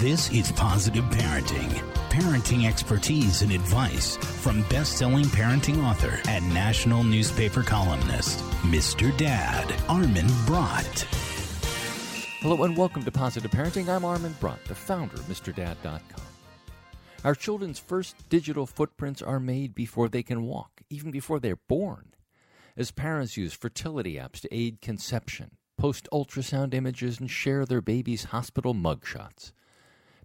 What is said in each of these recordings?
This is Positive Parenting. Parenting expertise and advice from best-selling parenting author and national newspaper columnist, Mr. Dad, Armin Brott. Hello and welcome to Positive Parenting. I'm Armin Brott, the founder of MrDad.com. Our children's first digital footprints are made before they can walk, even before they're born. As parents use fertility apps to aid conception, post ultrasound images, and share their baby's hospital mugshots.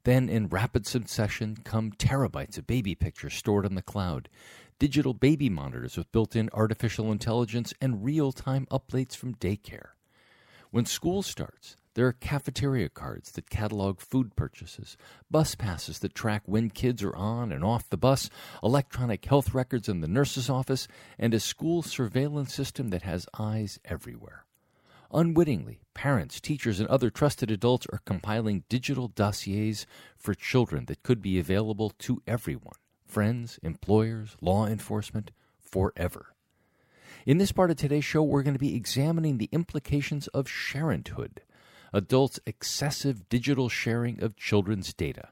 Then, in rapid succession, come terabytes of baby pictures stored on the cloud, digital baby monitors with built in artificial intelligence, and real time updates from daycare. When school starts, there are cafeteria cards that catalog food purchases, bus passes that track when kids are on and off the bus, electronic health records in the nurse's office, and a school surveillance system that has eyes everywhere. Unwittingly, parents, teachers, and other trusted adults are compiling digital dossiers for children that could be available to everyone friends, employers, law enforcement, forever. In this part of today's show, we're going to be examining the implications of sharenthood, adults' excessive digital sharing of children's data.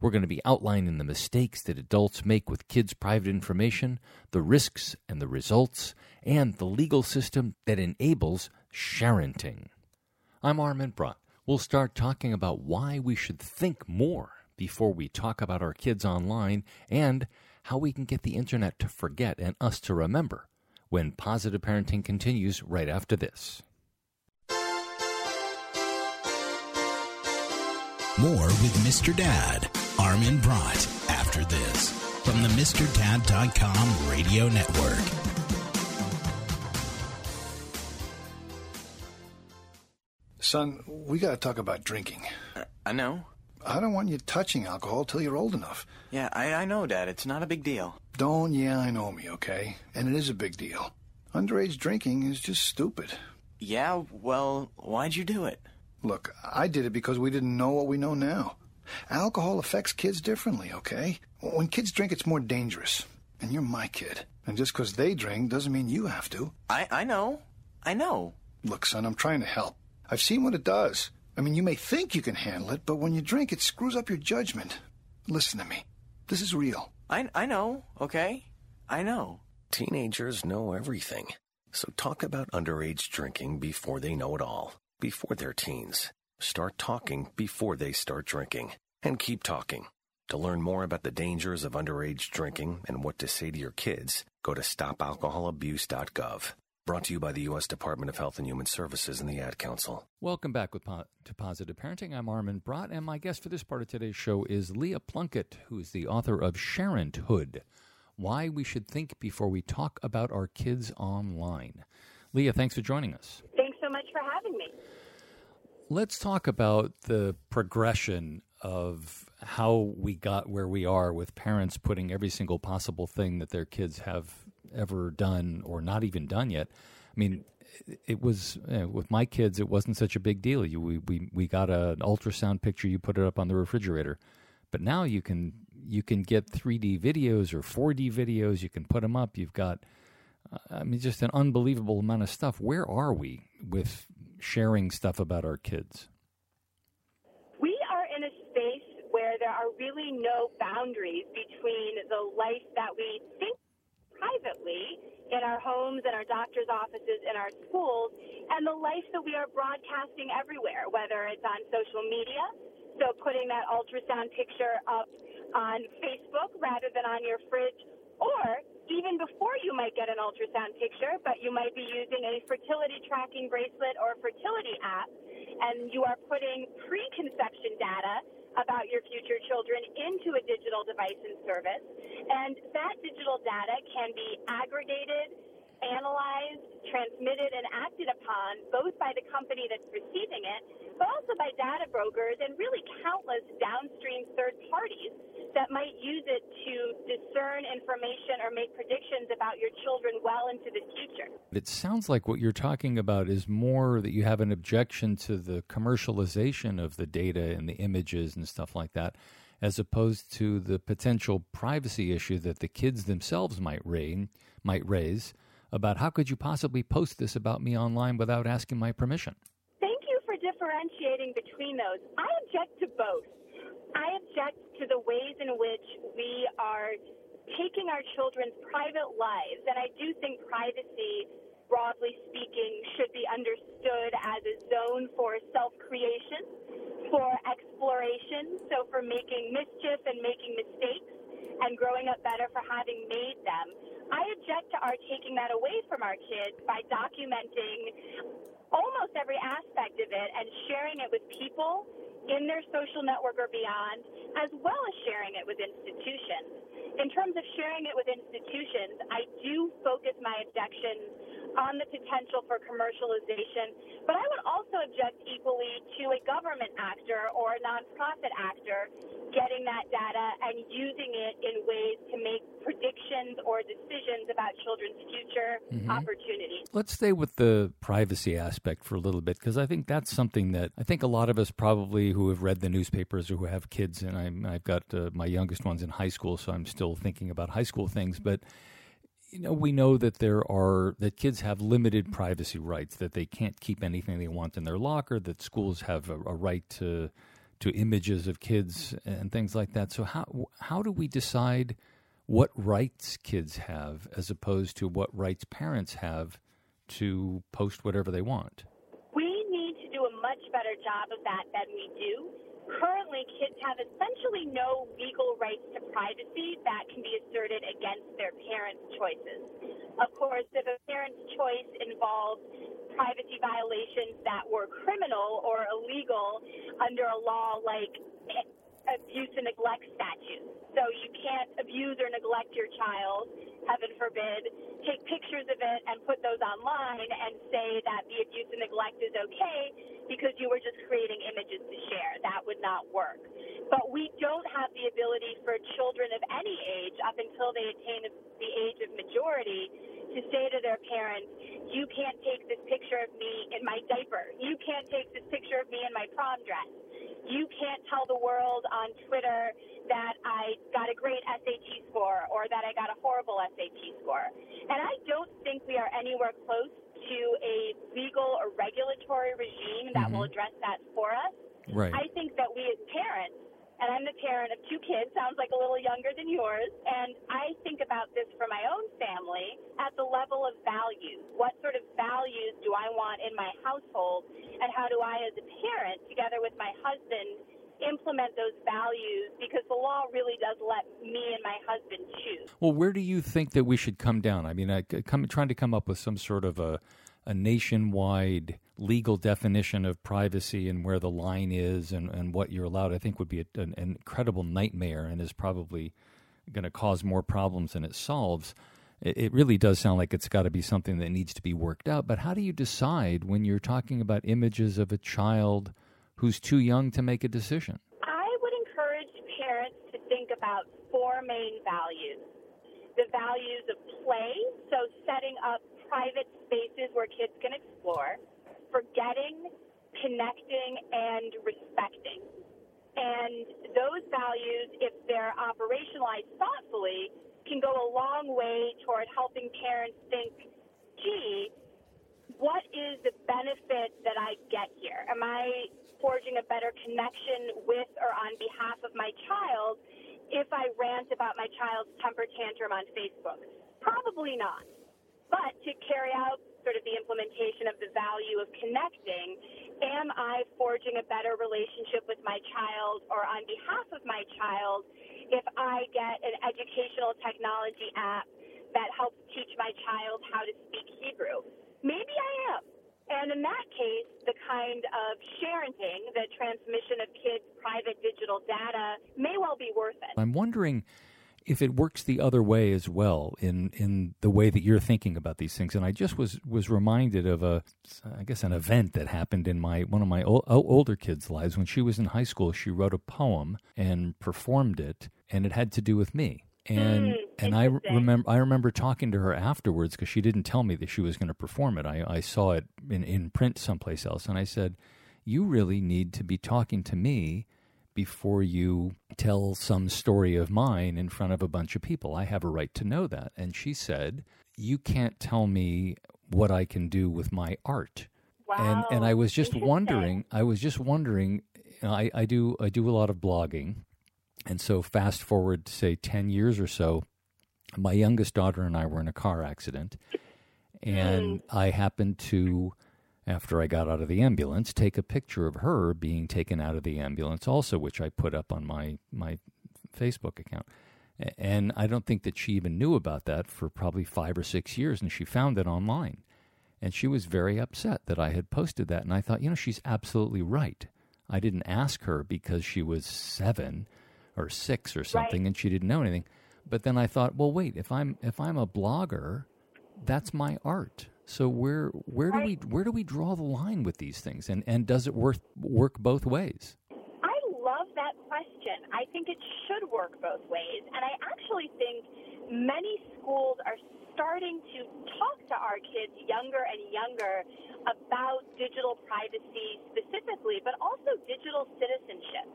We're going to be outlining the mistakes that adults make with kids' private information, the risks and the results, and the legal system that enables sharenting. I'm Armin Brott. We'll start talking about why we should think more before we talk about our kids online and how we can get the internet to forget and us to remember when positive parenting continues right after this. More with Mr. Dad, Armin Brott, after this from the MrDad.com radio network. Son, we gotta talk about drinking. Uh, I know. I don't want you touching alcohol till you're old enough. Yeah, I, I know, Dad. It's not a big deal. Don't yeah, I know me, okay? And it is a big deal. Underage drinking is just stupid. Yeah, well, why'd you do it? Look, I did it because we didn't know what we know now. Alcohol affects kids differently, okay? When kids drink, it's more dangerous. And you're my kid. And just because they drink doesn't mean you have to. I, I know. I know. Look, son, I'm trying to help. I've seen what it does. I mean, you may think you can handle it, but when you drink, it screws up your judgment. Listen to me. This is real. I, I know, okay? I know. Teenagers know everything. So talk about underage drinking before they know it all, before they're teens. Start talking before they start drinking. And keep talking. To learn more about the dangers of underage drinking and what to say to your kids, go to stopalcoholabuse.gov. Brought to you by the U.S. Department of Health and Human Services and the Ad Council. Welcome back with po- to Positive Parenting. I'm Armin Brott, and my guest for this part of today's show is Leah Plunkett, who is the author of Sharenthood Why We Should Think Before We Talk About Our Kids Online. Leah, thanks for joining us. Thanks so much for having me. Let's talk about the progression of how we got where we are with parents putting every single possible thing that their kids have ever done or not even done yet. I mean, it was uh, with my kids. It wasn't such a big deal. You we we we got a, an ultrasound picture. You put it up on the refrigerator, but now you can you can get 3D videos or 4D videos. You can put them up. You've got, uh, I mean, just an unbelievable amount of stuff. Where are we with sharing stuff about our kids? We are in a space where there are really no boundaries between the life that we think privately in our homes, in our doctor's offices, in our schools, and the life that we are broadcasting everywhere, whether it's on social media, so putting that ultrasound picture up on Facebook rather than on your fridge, or even before you might get an ultrasound picture, but you might be using a fertility tracking bracelet or fertility app, and you are putting preconception data about your future children into a digital device and service. And that digital data can be aggregated, analyzed, transmitted, and acted upon both by the company that's receiving it, but also by data brokers and really countless downstream third parties that might use it to discern information or make predictions about your children well into the future. It sounds like what you're talking about is more that you have an objection to the commercialization of the data and the images and stuff like that, as opposed to the potential privacy issue that the kids themselves might raise, might raise about how could you possibly post this about me online without asking my permission? Thank you for differentiating between those. I object to both. I object to the ways in which we are taking our children's private lives, and I do think privacy, broadly speaking, should be understood as a zone for self creation, for exploration, so for making mischief and making mistakes and growing up better for having made them. I object to our taking that away from our kids by documenting almost every aspect of it and sharing it with people in their social network or beyond, as well as sharing it with institutions. In terms of sharing it with institutions, I do focus my objections on the potential for commercialization, but I would also object equally to a government actor or a nonprofit actor getting that data and using it in ways to make predictions or decisions about children's future mm-hmm. opportunities. Let's stay with the privacy aspect for a little bit because I think that's something that I think a lot of us probably who have read the newspapers or who have kids, and I'm, I've got uh, my youngest one's in high school, so I'm still thinking about high school things, but you know, we know that there are that kids have limited privacy rights, that they can't keep anything they want in their locker, that schools have a, a right to to images of kids and things like that. So how how do we decide what rights kids have as opposed to what rights parents have to post whatever they want? We need to do a much better job of that than we do. Currently, kids have essentially no legal rights to privacy that can be asserted against their parents' choices. Of course, if a parent's choice involves privacy violations that were criminal or illegal under a law like abuse and neglect statutes. So you can't abuse or neglect your child, heaven forbid, take pictures of it and put those online and say that the abuse and neglect is okay because you were just creating images to share. That would not work. But we don't have the ability for children of any age up until they attain the age of majority to say to their parents, you can't take this picture of me in my diaper. You can't take this picture of me in my prom dress. You can't tell the world on Twitter that I got a great SAT score or that I got a horrible SAT score. And I don't think we are anywhere close to a legal or regulatory regime that mm-hmm. will address that for us. Right. I think that we as parents and I'm the parent of two kids, sounds like a little younger than yours. And I think about this for my own family at the level of values. What sort of values do I want in my household? And how do I, as a parent, together with my husband, implement those values because the law really does let me and my husband choose. Well, where do you think that we should come down? I mean, I come trying to come up with some sort of a a nationwide legal definition of privacy and where the line is and, and what you're allowed, I think would be a, an, incredible nightmare and is probably going to cause more problems than it solves. It, it really does sound like it's got to be something that needs to be worked out. But how do you decide when you're talking about images of a child who's too young to make a decision? I would encourage parents to think about four main values the values of play, so setting up private where kids can explore, forgetting, connecting, and respecting. And those values, if they're operationalized thoughtfully, can go a long way toward helping parents think, gee, what is the benefit that I get here? Am I forging a better connection with or on behalf of my child if I rant about my child's temper tantrum on Facebook? Probably not. But to carry out sort of the implementation of the value of connecting, am I forging a better relationship with my child or on behalf of my child if I get an educational technology app that helps teach my child how to speak Hebrew? Maybe I am. And in that case, the kind of sharing, the transmission of kids' private digital data may well be worth it. I'm wondering if it works the other way as well in in the way that you're thinking about these things. And i just was was reminded of a i guess an event that happened in my one of my older kids lives. When she was in high school she wrote a poem and performed it and it had to do with me. And mm, and I remember I remember talking to her afterwards because she didn't tell me that she was going to perform it. I, I saw it in, in print someplace else, and I said, "You really need to be talking to me before you tell some story of mine in front of a bunch of people. I have a right to know that. And she said, You can't tell me what I can do with my art. Wow. And and I was just wondering I was just wondering I, I do I do a lot of blogging And so, fast forward, say, 10 years or so, my youngest daughter and I were in a car accident. Mm-hmm. And I happened to, after I got out of the ambulance, take a picture of her being taken out of the ambulance, also, which I put up on my, my Facebook account. And I don't think that she even knew about that for probably five or six years. And she found it online. And she was very upset that I had posted that. And I thought, you know, she's absolutely right. I didn't ask her because she was seven or six or something and she didn't know anything. But then I thought, well, wait, if I'm if I'm a blogger, that's my art. So where where do we where do we draw the line with these things? And and does it work work both ways? I love that question. I think it should work both ways. And I actually think many schools are starting to talk to our kids younger and younger about digital privacy specifically, but also digital citizenship.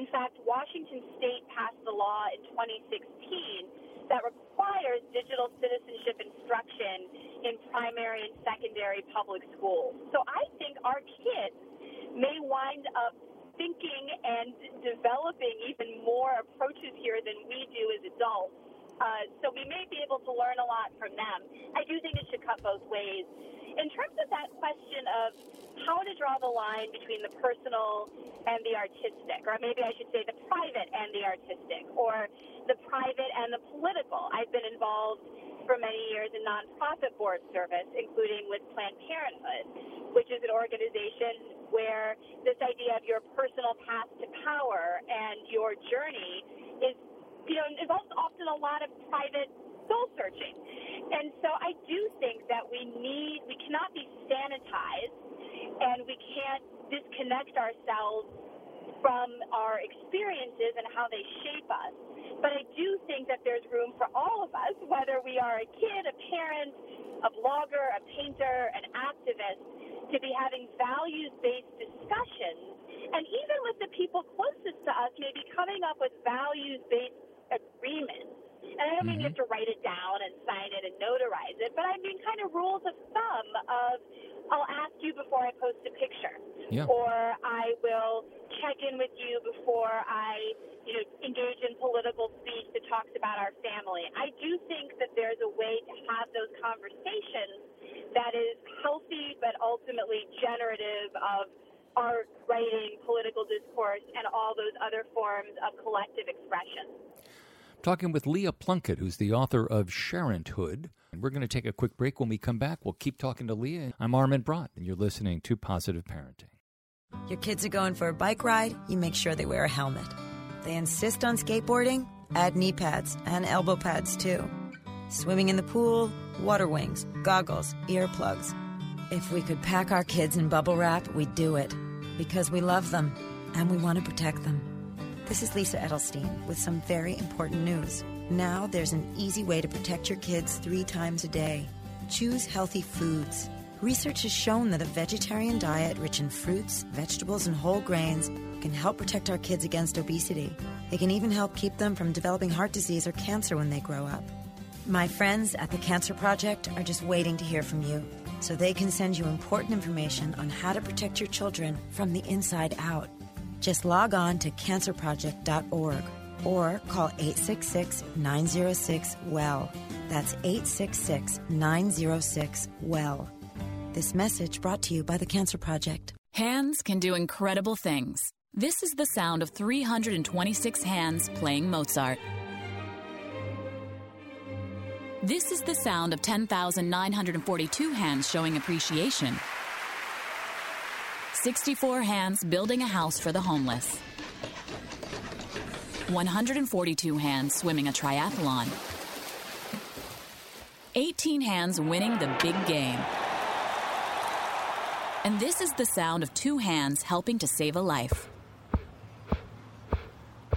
In fact, Washington State passed the law in 2016 that requires digital citizenship instruction in primary and secondary public schools. So I think our kids may wind up thinking and developing even more approaches here than we do as adults. Uh, so we may be able to learn a lot from them. I do think it should cut both ways. In terms of that question of how to draw the line between the personal and the artistic, or maybe I should say the private and the artistic, or the private and the political. I've been involved for many years in nonprofit board service, including with Planned Parenthood, which is an organization where this idea of your personal path to power and your journey is, you know, involves often a lot of private soul searching. And so I do think that we need, we cannot be sanitized and we can't disconnect ourselves from our experiences and how they shape us. But I do think that there's room for all of us, whether we are a kid, a parent, a blogger, a painter, an activist, to be having values based discussions. And even with the people closest to us, maybe coming up with values based agreements. And I don't mean you mm-hmm. have to write it down and sign it and notarize it, but I mean kind of rules of thumb of I'll ask you before I post a picture. Yeah. Or I will check in with you before I, you know, engage in political speech that talks about our family. I do think that there's a way to have those conversations that is healthy but ultimately generative of art, writing, political discourse, and all those other forms of collective expression. Talking with Leah Plunkett, who's the author of Sharenthood. We're going to take a quick break. When we come back, we'll keep talking to Leah. I'm Armin Brott, and you're listening to Positive Parenting. Your kids are going for a bike ride, you make sure they wear a helmet. They insist on skateboarding, add knee pads and elbow pads too. Swimming in the pool, water wings, goggles, earplugs. If we could pack our kids in bubble wrap, we'd do it. Because we love them and we want to protect them. This is Lisa Edelstein with some very important news. Now there's an easy way to protect your kids three times a day. Choose healthy foods. Research has shown that a vegetarian diet rich in fruits, vegetables, and whole grains can help protect our kids against obesity. It can even help keep them from developing heart disease or cancer when they grow up. My friends at the Cancer Project are just waiting to hear from you so they can send you important information on how to protect your children from the inside out. Just log on to cancerproject.org or call 866 906 WELL. That's 866 906 WELL. This message brought to you by the Cancer Project. Hands can do incredible things. This is the sound of 326 hands playing Mozart. This is the sound of 10,942 hands showing appreciation. 64 hands building a house for the homeless. 142 hands swimming a triathlon. 18 hands winning the big game. And this is the sound of two hands helping to save a life.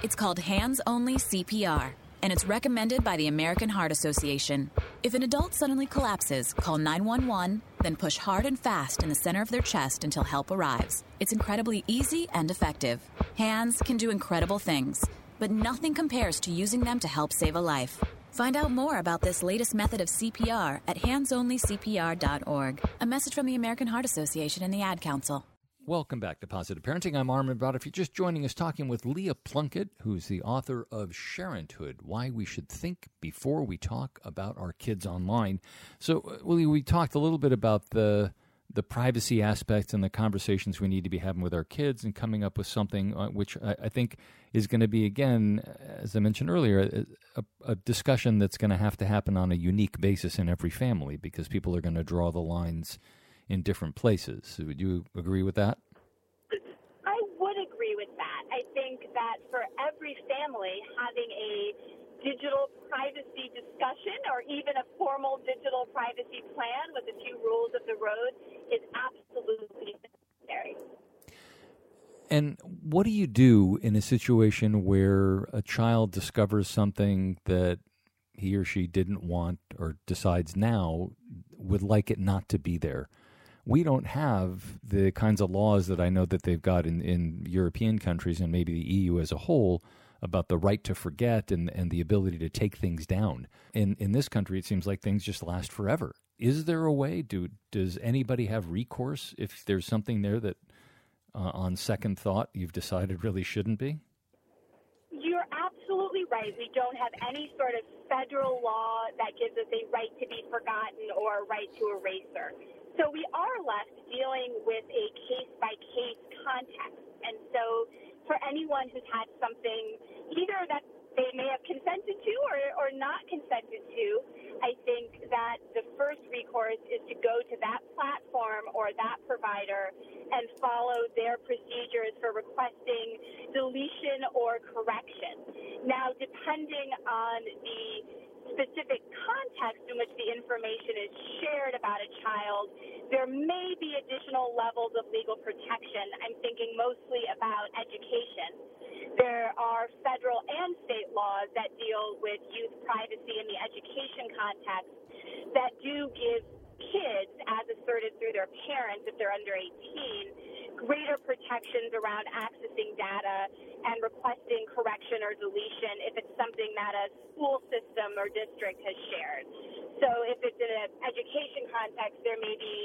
It's called Hands Only CPR, and it's recommended by the American Heart Association. If an adult suddenly collapses, call 911, then push hard and fast in the center of their chest until help arrives. It's incredibly easy and effective. Hands can do incredible things, but nothing compares to using them to help save a life. Find out more about this latest method of CPR at handsonlycpr.org. A message from the American Heart Association and the Ad Council. Welcome back to Positive Parenting. I'm Armin Brott. If you're just joining us, talking with Leah Plunkett, who's the author of Sharenthood Why We Should Think Before We Talk About Our Kids Online. So, uh, we talked a little bit about the the privacy aspects and the conversations we need to be having with our kids and coming up with something uh, which I, think is going to be, again, as I mentioned earlier, a, a discussion that's going to have to happen on a unique basis in every family because people are going to draw the lines in different places. Would you agree with that? I would agree with that. I think that for every family, having a digital privacy discussion or even a formal digital privacy plan with a few rules of the road is absolutely necessary. And what do you do in a situation where a child discovers something that he or she didn't want or decides now would like it not to be there? We don't have the kinds of laws that I know that they've got in, in European countries and maybe the EU as a whole about the right to forget and, and the ability to take things down. In in this country, it seems like things just last forever. Is there a way? Do does anybody have recourse if there's something there that, uh, on second thought, you've decided really shouldn't be? You're absolutely right. We don't have any sort of federal law that gives us a right to be forgotten or a right to erasure. So we are left dealing with a case by case context. And so for anyone who's had something either that they may have consented to or, or not consented to, I think that the first recourse is to go to that platform or that provider and follow their procedures for requesting deletion or correction. Now, depending on the specific context in which the information is shared about a child, there may be additional levels of legal protection. I'm thinking mostly about education. There are federal and state laws that deal with youth privacy in the education context that do give kids, as asserted through their parents if they're under 18, greater protections around accessing data and requesting correction or deletion if it's something that a school system or district has shared. So if it's in an education context, there may be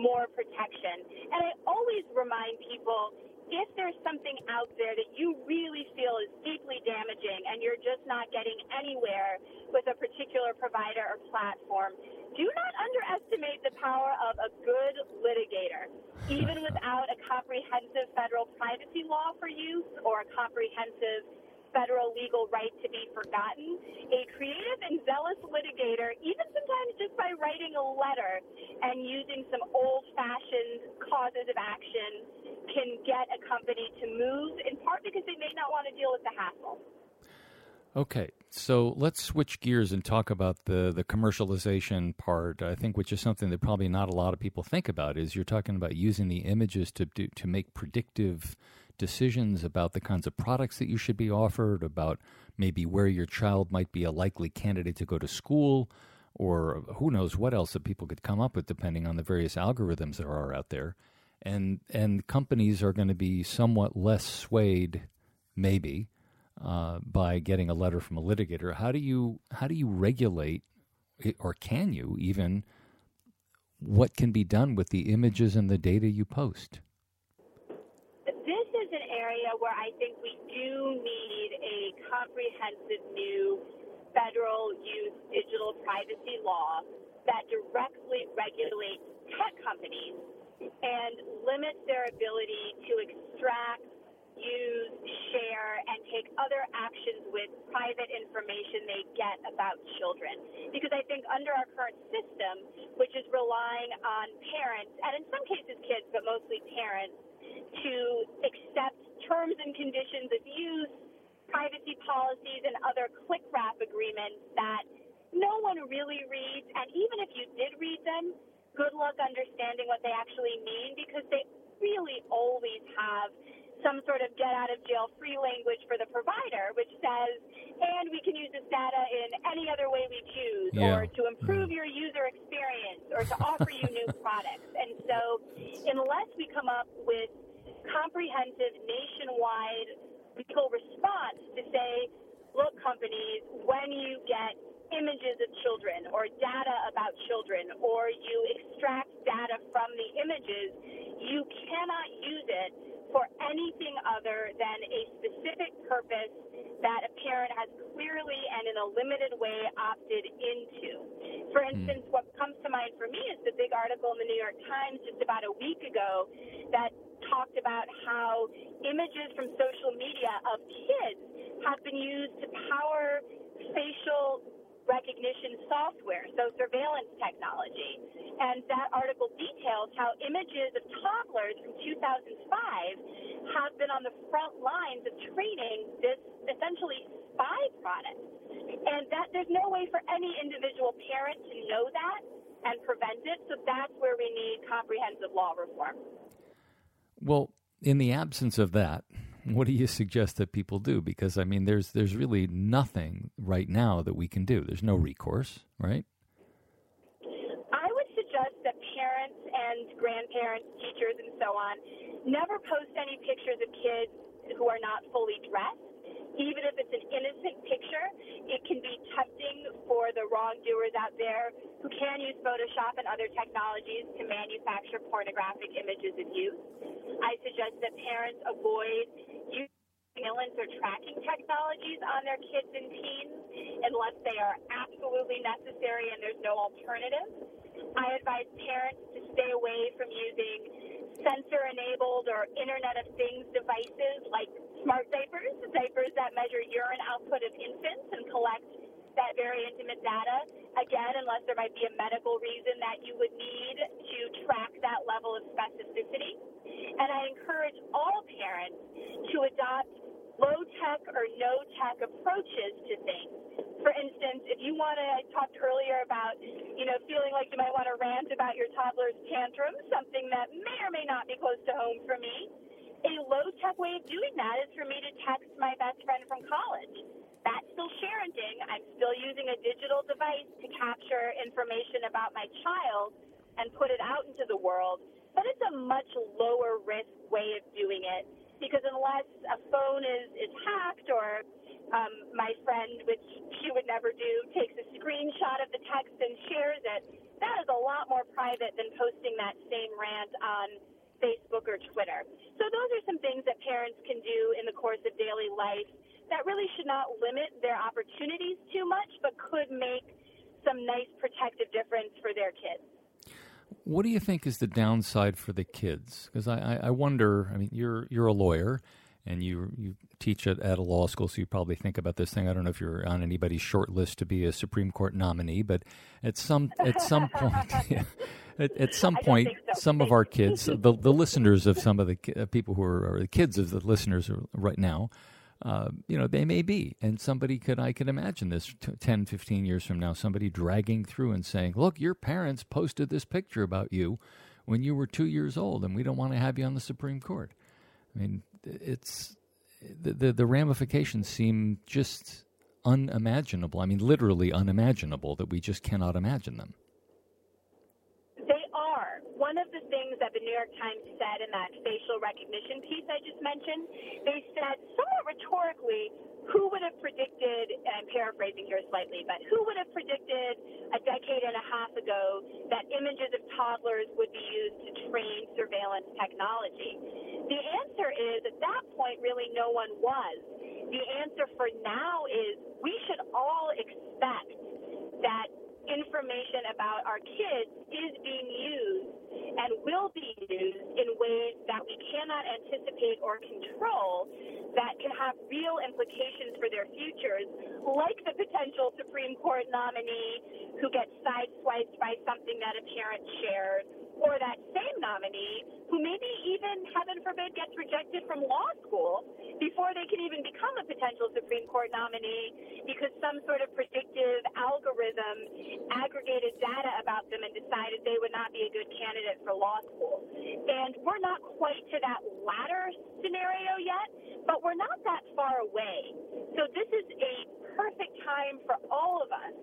more protection. And I always remind people if there's something out there that you really feel is deeply damaging and you're just not getting anywhere with a particular provider or platform, do not underestimate the power of a good litigator. Even without a comprehensive federal privacy law for youth or a comprehensive federal legal right to be forgotten, a creative and zealous litigator, even sometimes just by writing a letter and using some old fashioned causes of action, can get a company to move, in part because they may not want to deal with the hassle. Okay, so let's switch gears and talk about the the commercialization part. I think, which is something that probably not a lot of people think about, is you're talking about using the images to do, to make predictive decisions about the kinds of products that you should be offered, about maybe where your child might be a likely candidate to go to school, or who knows what else that people could come up with depending on the various algorithms there are out there. And and companies are going to be somewhat less swayed, maybe, uh, by getting a letter from a litigator. How do you how do you regulate, or can you even, what can be done with the images and the data you post? This is an area where I think we do need a comprehensive new federal youth digital privacy law that directly regulates tech companies and limits their ability to extract, use, share, and take other actions with private information they get about children. Because I think under our current system, which is relying on parents, and in some cases kids, but mostly parents, to accept terms and conditions of use, privacy policies, and other click wrap agreements that no one really reads. And even if you did read them, good luck understanding what they actually mean because they really always have some sort of get out of jail free language for the provider, which says, and we can use this data in any other way we choose, yeah. or to improve your user experience, or to offer you new products. And so, unless we come up with comprehensive nationwide legal response to say, look, companies, when you get images of children or data about children or you extract data from the images, you cannot use it for anything other than a specific purpose that a parent has clearly and in a limited way opted into. For instance, mm. what comes to mind for me is the big article in the New York Times just about a week ago that talked about how images from social media of kids have been used to power facial recognition software, so surveillance technology. And that article details how images of toddlers from 2005 have been on the front lines of training this essentially spy product. And that there's no way for any individual parent to know that and prevent it. So that's where we need comprehensive law reform. Well, in the absence of that, what do you suggest that people do? Because I mean, there's there's really nothing right now that we can do. There's no recourse, right? I would suggest that parents and grandparents, teachers, and so on never post any pictures of kids who are not fully dressed. Even if it's an innocent picture, it can be tempting for the wrongdoers out there who can use Photoshop and other technologies to manufacture pornographic images of youth. I suggest that parents avoid using surveillance or tracking technologies on their kids and teens unless they are absolutely necessary and there's no alternative. I advise parents to stay away from using sensor enabled or Internet of Things devices like smart diapers, diapers that measure urine output of infants and collect that very intimate data. Again, unless there might be a medical reason that you would need to track that level of specificity. And I encourage all parents to adopt low tech or no tech approaches to things. For instance, if you want to, I talked earlier about, you know, feeling like you might want to rant about your toddler's tantrum, something that may or may not be close to home for me. A low tech way of doing that is for me to text my best friend from college. That's still sharing. I'm still using a digital device to capture information about my child and put it out into the world but it's a much lower risk way of doing it because unless a phone is, is hacked or um, my friend, which she would never do, takes a screenshot of the text and shares it, that is a lot more private than posting that same rant on Facebook or Twitter. So those are some things that parents can do in the course of daily life that really should not limit their opportunities too much, but could make some nice protective difference for their kids. What do you think is the downside for the kids? Because I, I, wonder. I mean, you're you're a lawyer, and you you teach at, at a law school, so you probably think about this thing. I don't know if you're on anybody's short list to be a Supreme Court nominee, but at some at some point. at, at, some point, so. some of our kids, the, the listeners of some of the uh, people who are, the kids of the listeners right now, uh, you know, they may be. And somebody could, I could imagine this t- 10, 15 years from now, somebody dragging through and saying, look, your parents posted this picture about you when you were two years old, and we don't want to have you on the Supreme Court. I mean, it's the, the, the ramifications seem just unimaginable. I mean, literally unimaginable that we just cannot imagine them one of the things that the New York Times said in that facial recognition piece I just mentioned, they said somewhat rhetorically, who would have predicted, and I'm paraphrasing here slightly, but who would have predicted a decade and a half ago that images of toddlers would be used to train surveillance technology? The answer is at that point, really no one was. The answer for now is we should all expect that information about our kids is being used and will be used in ways that we cannot anticipate or control that can have real implications for their futures, like the potential Supreme Court nominee who gets sideswiped by something that a parent shared, or that same nominee who maybe even, heaven forbid, gets rejected from law school before they can even become a potential Supreme Court nominee because some sort of predictive algorithm aggregated data about them and decided they would not be a good candidate for law school. And we're not quite to that latter scenario yet, but we're not that far away. So this is a perfect time for all of us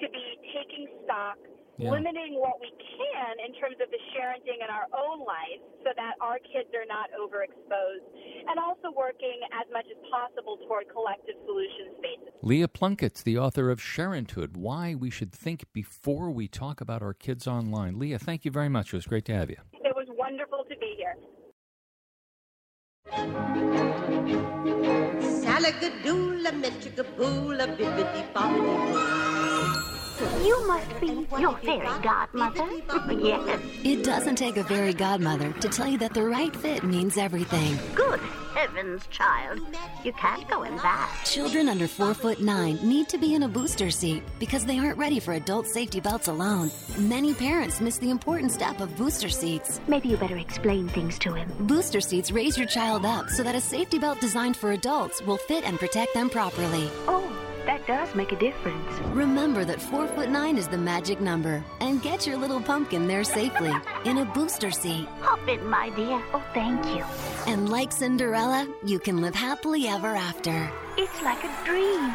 to be taking stock yeah. limiting what we can in terms of the sharenting in our own life so that our kids are not overexposed, and also working as much as possible toward collective solution spaces. Leah Plunkett's the author of Sharenthood Why We Should Think Before We Talk About Our Kids Online. Leah, thank you very much. It was great to have you. It was wonderful to be here. Salagadoola, metricaboola, bibbidi bobbidi you must be your fairy godmother. yes. It doesn't take a fairy godmother to tell you that the right fit means everything. Good heavens, child. You can't go in that. Children under four foot nine need to be in a booster seat because they aren't ready for adult safety belts alone. Many parents miss the important step of booster seats. Maybe you better explain things to him. Booster seats raise your child up so that a safety belt designed for adults will fit and protect them properly. Oh. That does make a difference. Remember that four foot nine is the magic number, and get your little pumpkin there safely in a booster seat. Hop in, my dear. Oh, thank you. And like Cinderella, you can live happily ever after. It's like a dream.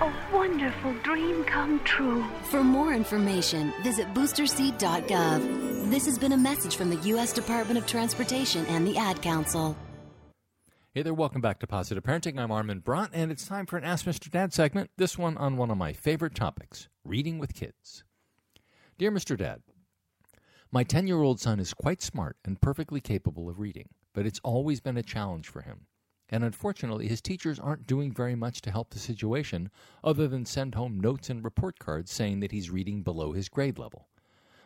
A wonderful dream come true. For more information, visit boosterseat.gov. This has been a message from the U.S. Department of Transportation and the Ad Council. Hey there, welcome back to Positive Parenting. I'm Armin Brott, and it's time for an Ask Mr. Dad segment, this one on one of my favorite topics reading with kids. Dear Mr. Dad, my 10 year old son is quite smart and perfectly capable of reading, but it's always been a challenge for him. And unfortunately, his teachers aren't doing very much to help the situation other than send home notes and report cards saying that he's reading below his grade level.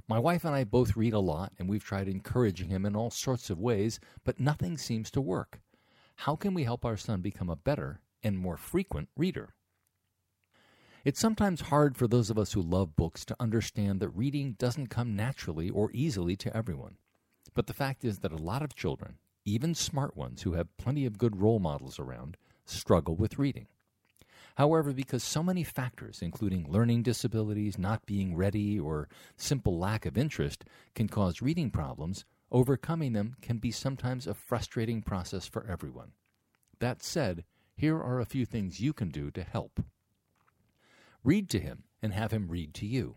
My wife and I both read a lot, and we've tried encouraging him in all sorts of ways, but nothing seems to work. How can we help our son become a better and more frequent reader? It's sometimes hard for those of us who love books to understand that reading doesn't come naturally or easily to everyone. But the fact is that a lot of children, even smart ones who have plenty of good role models around, struggle with reading. However, because so many factors, including learning disabilities, not being ready, or simple lack of interest, can cause reading problems, Overcoming them can be sometimes a frustrating process for everyone. That said, here are a few things you can do to help. Read to him and have him read to you.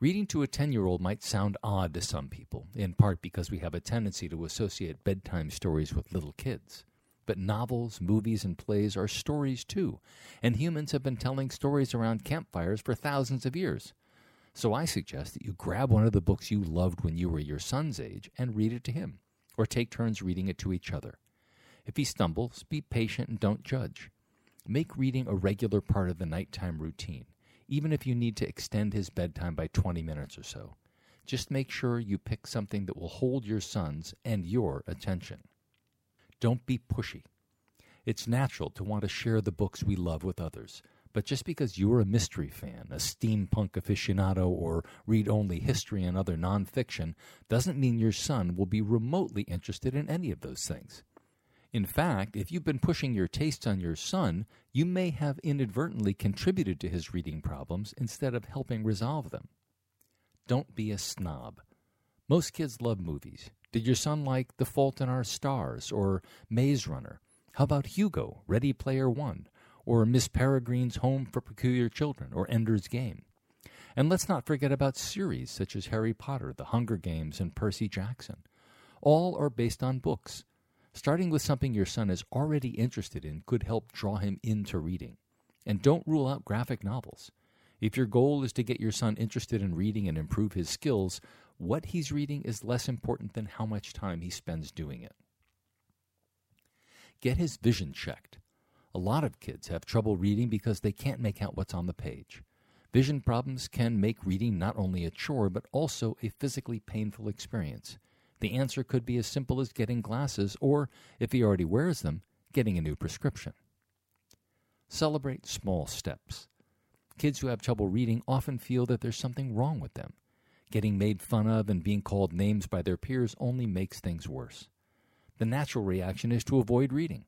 Reading to a 10 year old might sound odd to some people, in part because we have a tendency to associate bedtime stories with little kids. But novels, movies, and plays are stories too, and humans have been telling stories around campfires for thousands of years. So I suggest that you grab one of the books you loved when you were your son's age and read it to him, or take turns reading it to each other. If he stumbles, be patient and don't judge. Make reading a regular part of the nighttime routine, even if you need to extend his bedtime by 20 minutes or so. Just make sure you pick something that will hold your son's and your attention. Don't be pushy. It's natural to want to share the books we love with others, but just because you're a mystery fan, a steampunk aficionado, or read only history and other nonfiction doesn't mean your son will be remotely interested in any of those things. In fact, if you've been pushing your tastes on your son, you may have inadvertently contributed to his reading problems instead of helping resolve them. Don't be a snob. Most kids love movies. Did your son like The Fault in Our Stars or Maze Runner? How about Hugo, Ready Player One? Or Miss Peregrine's Home for Peculiar Children, or Ender's Game. And let's not forget about series such as Harry Potter, The Hunger Games, and Percy Jackson. All are based on books. Starting with something your son is already interested in could help draw him into reading. And don't rule out graphic novels. If your goal is to get your son interested in reading and improve his skills, what he's reading is less important than how much time he spends doing it. Get his vision checked. A lot of kids have trouble reading because they can't make out what's on the page. Vision problems can make reading not only a chore, but also a physically painful experience. The answer could be as simple as getting glasses, or, if he already wears them, getting a new prescription. Celebrate small steps. Kids who have trouble reading often feel that there's something wrong with them. Getting made fun of and being called names by their peers only makes things worse. The natural reaction is to avoid reading.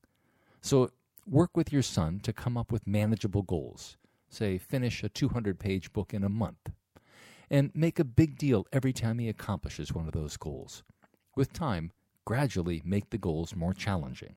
So Work with your son to come up with manageable goals. Say, finish a 200 page book in a month. And make a big deal every time he accomplishes one of those goals. With time, gradually make the goals more challenging.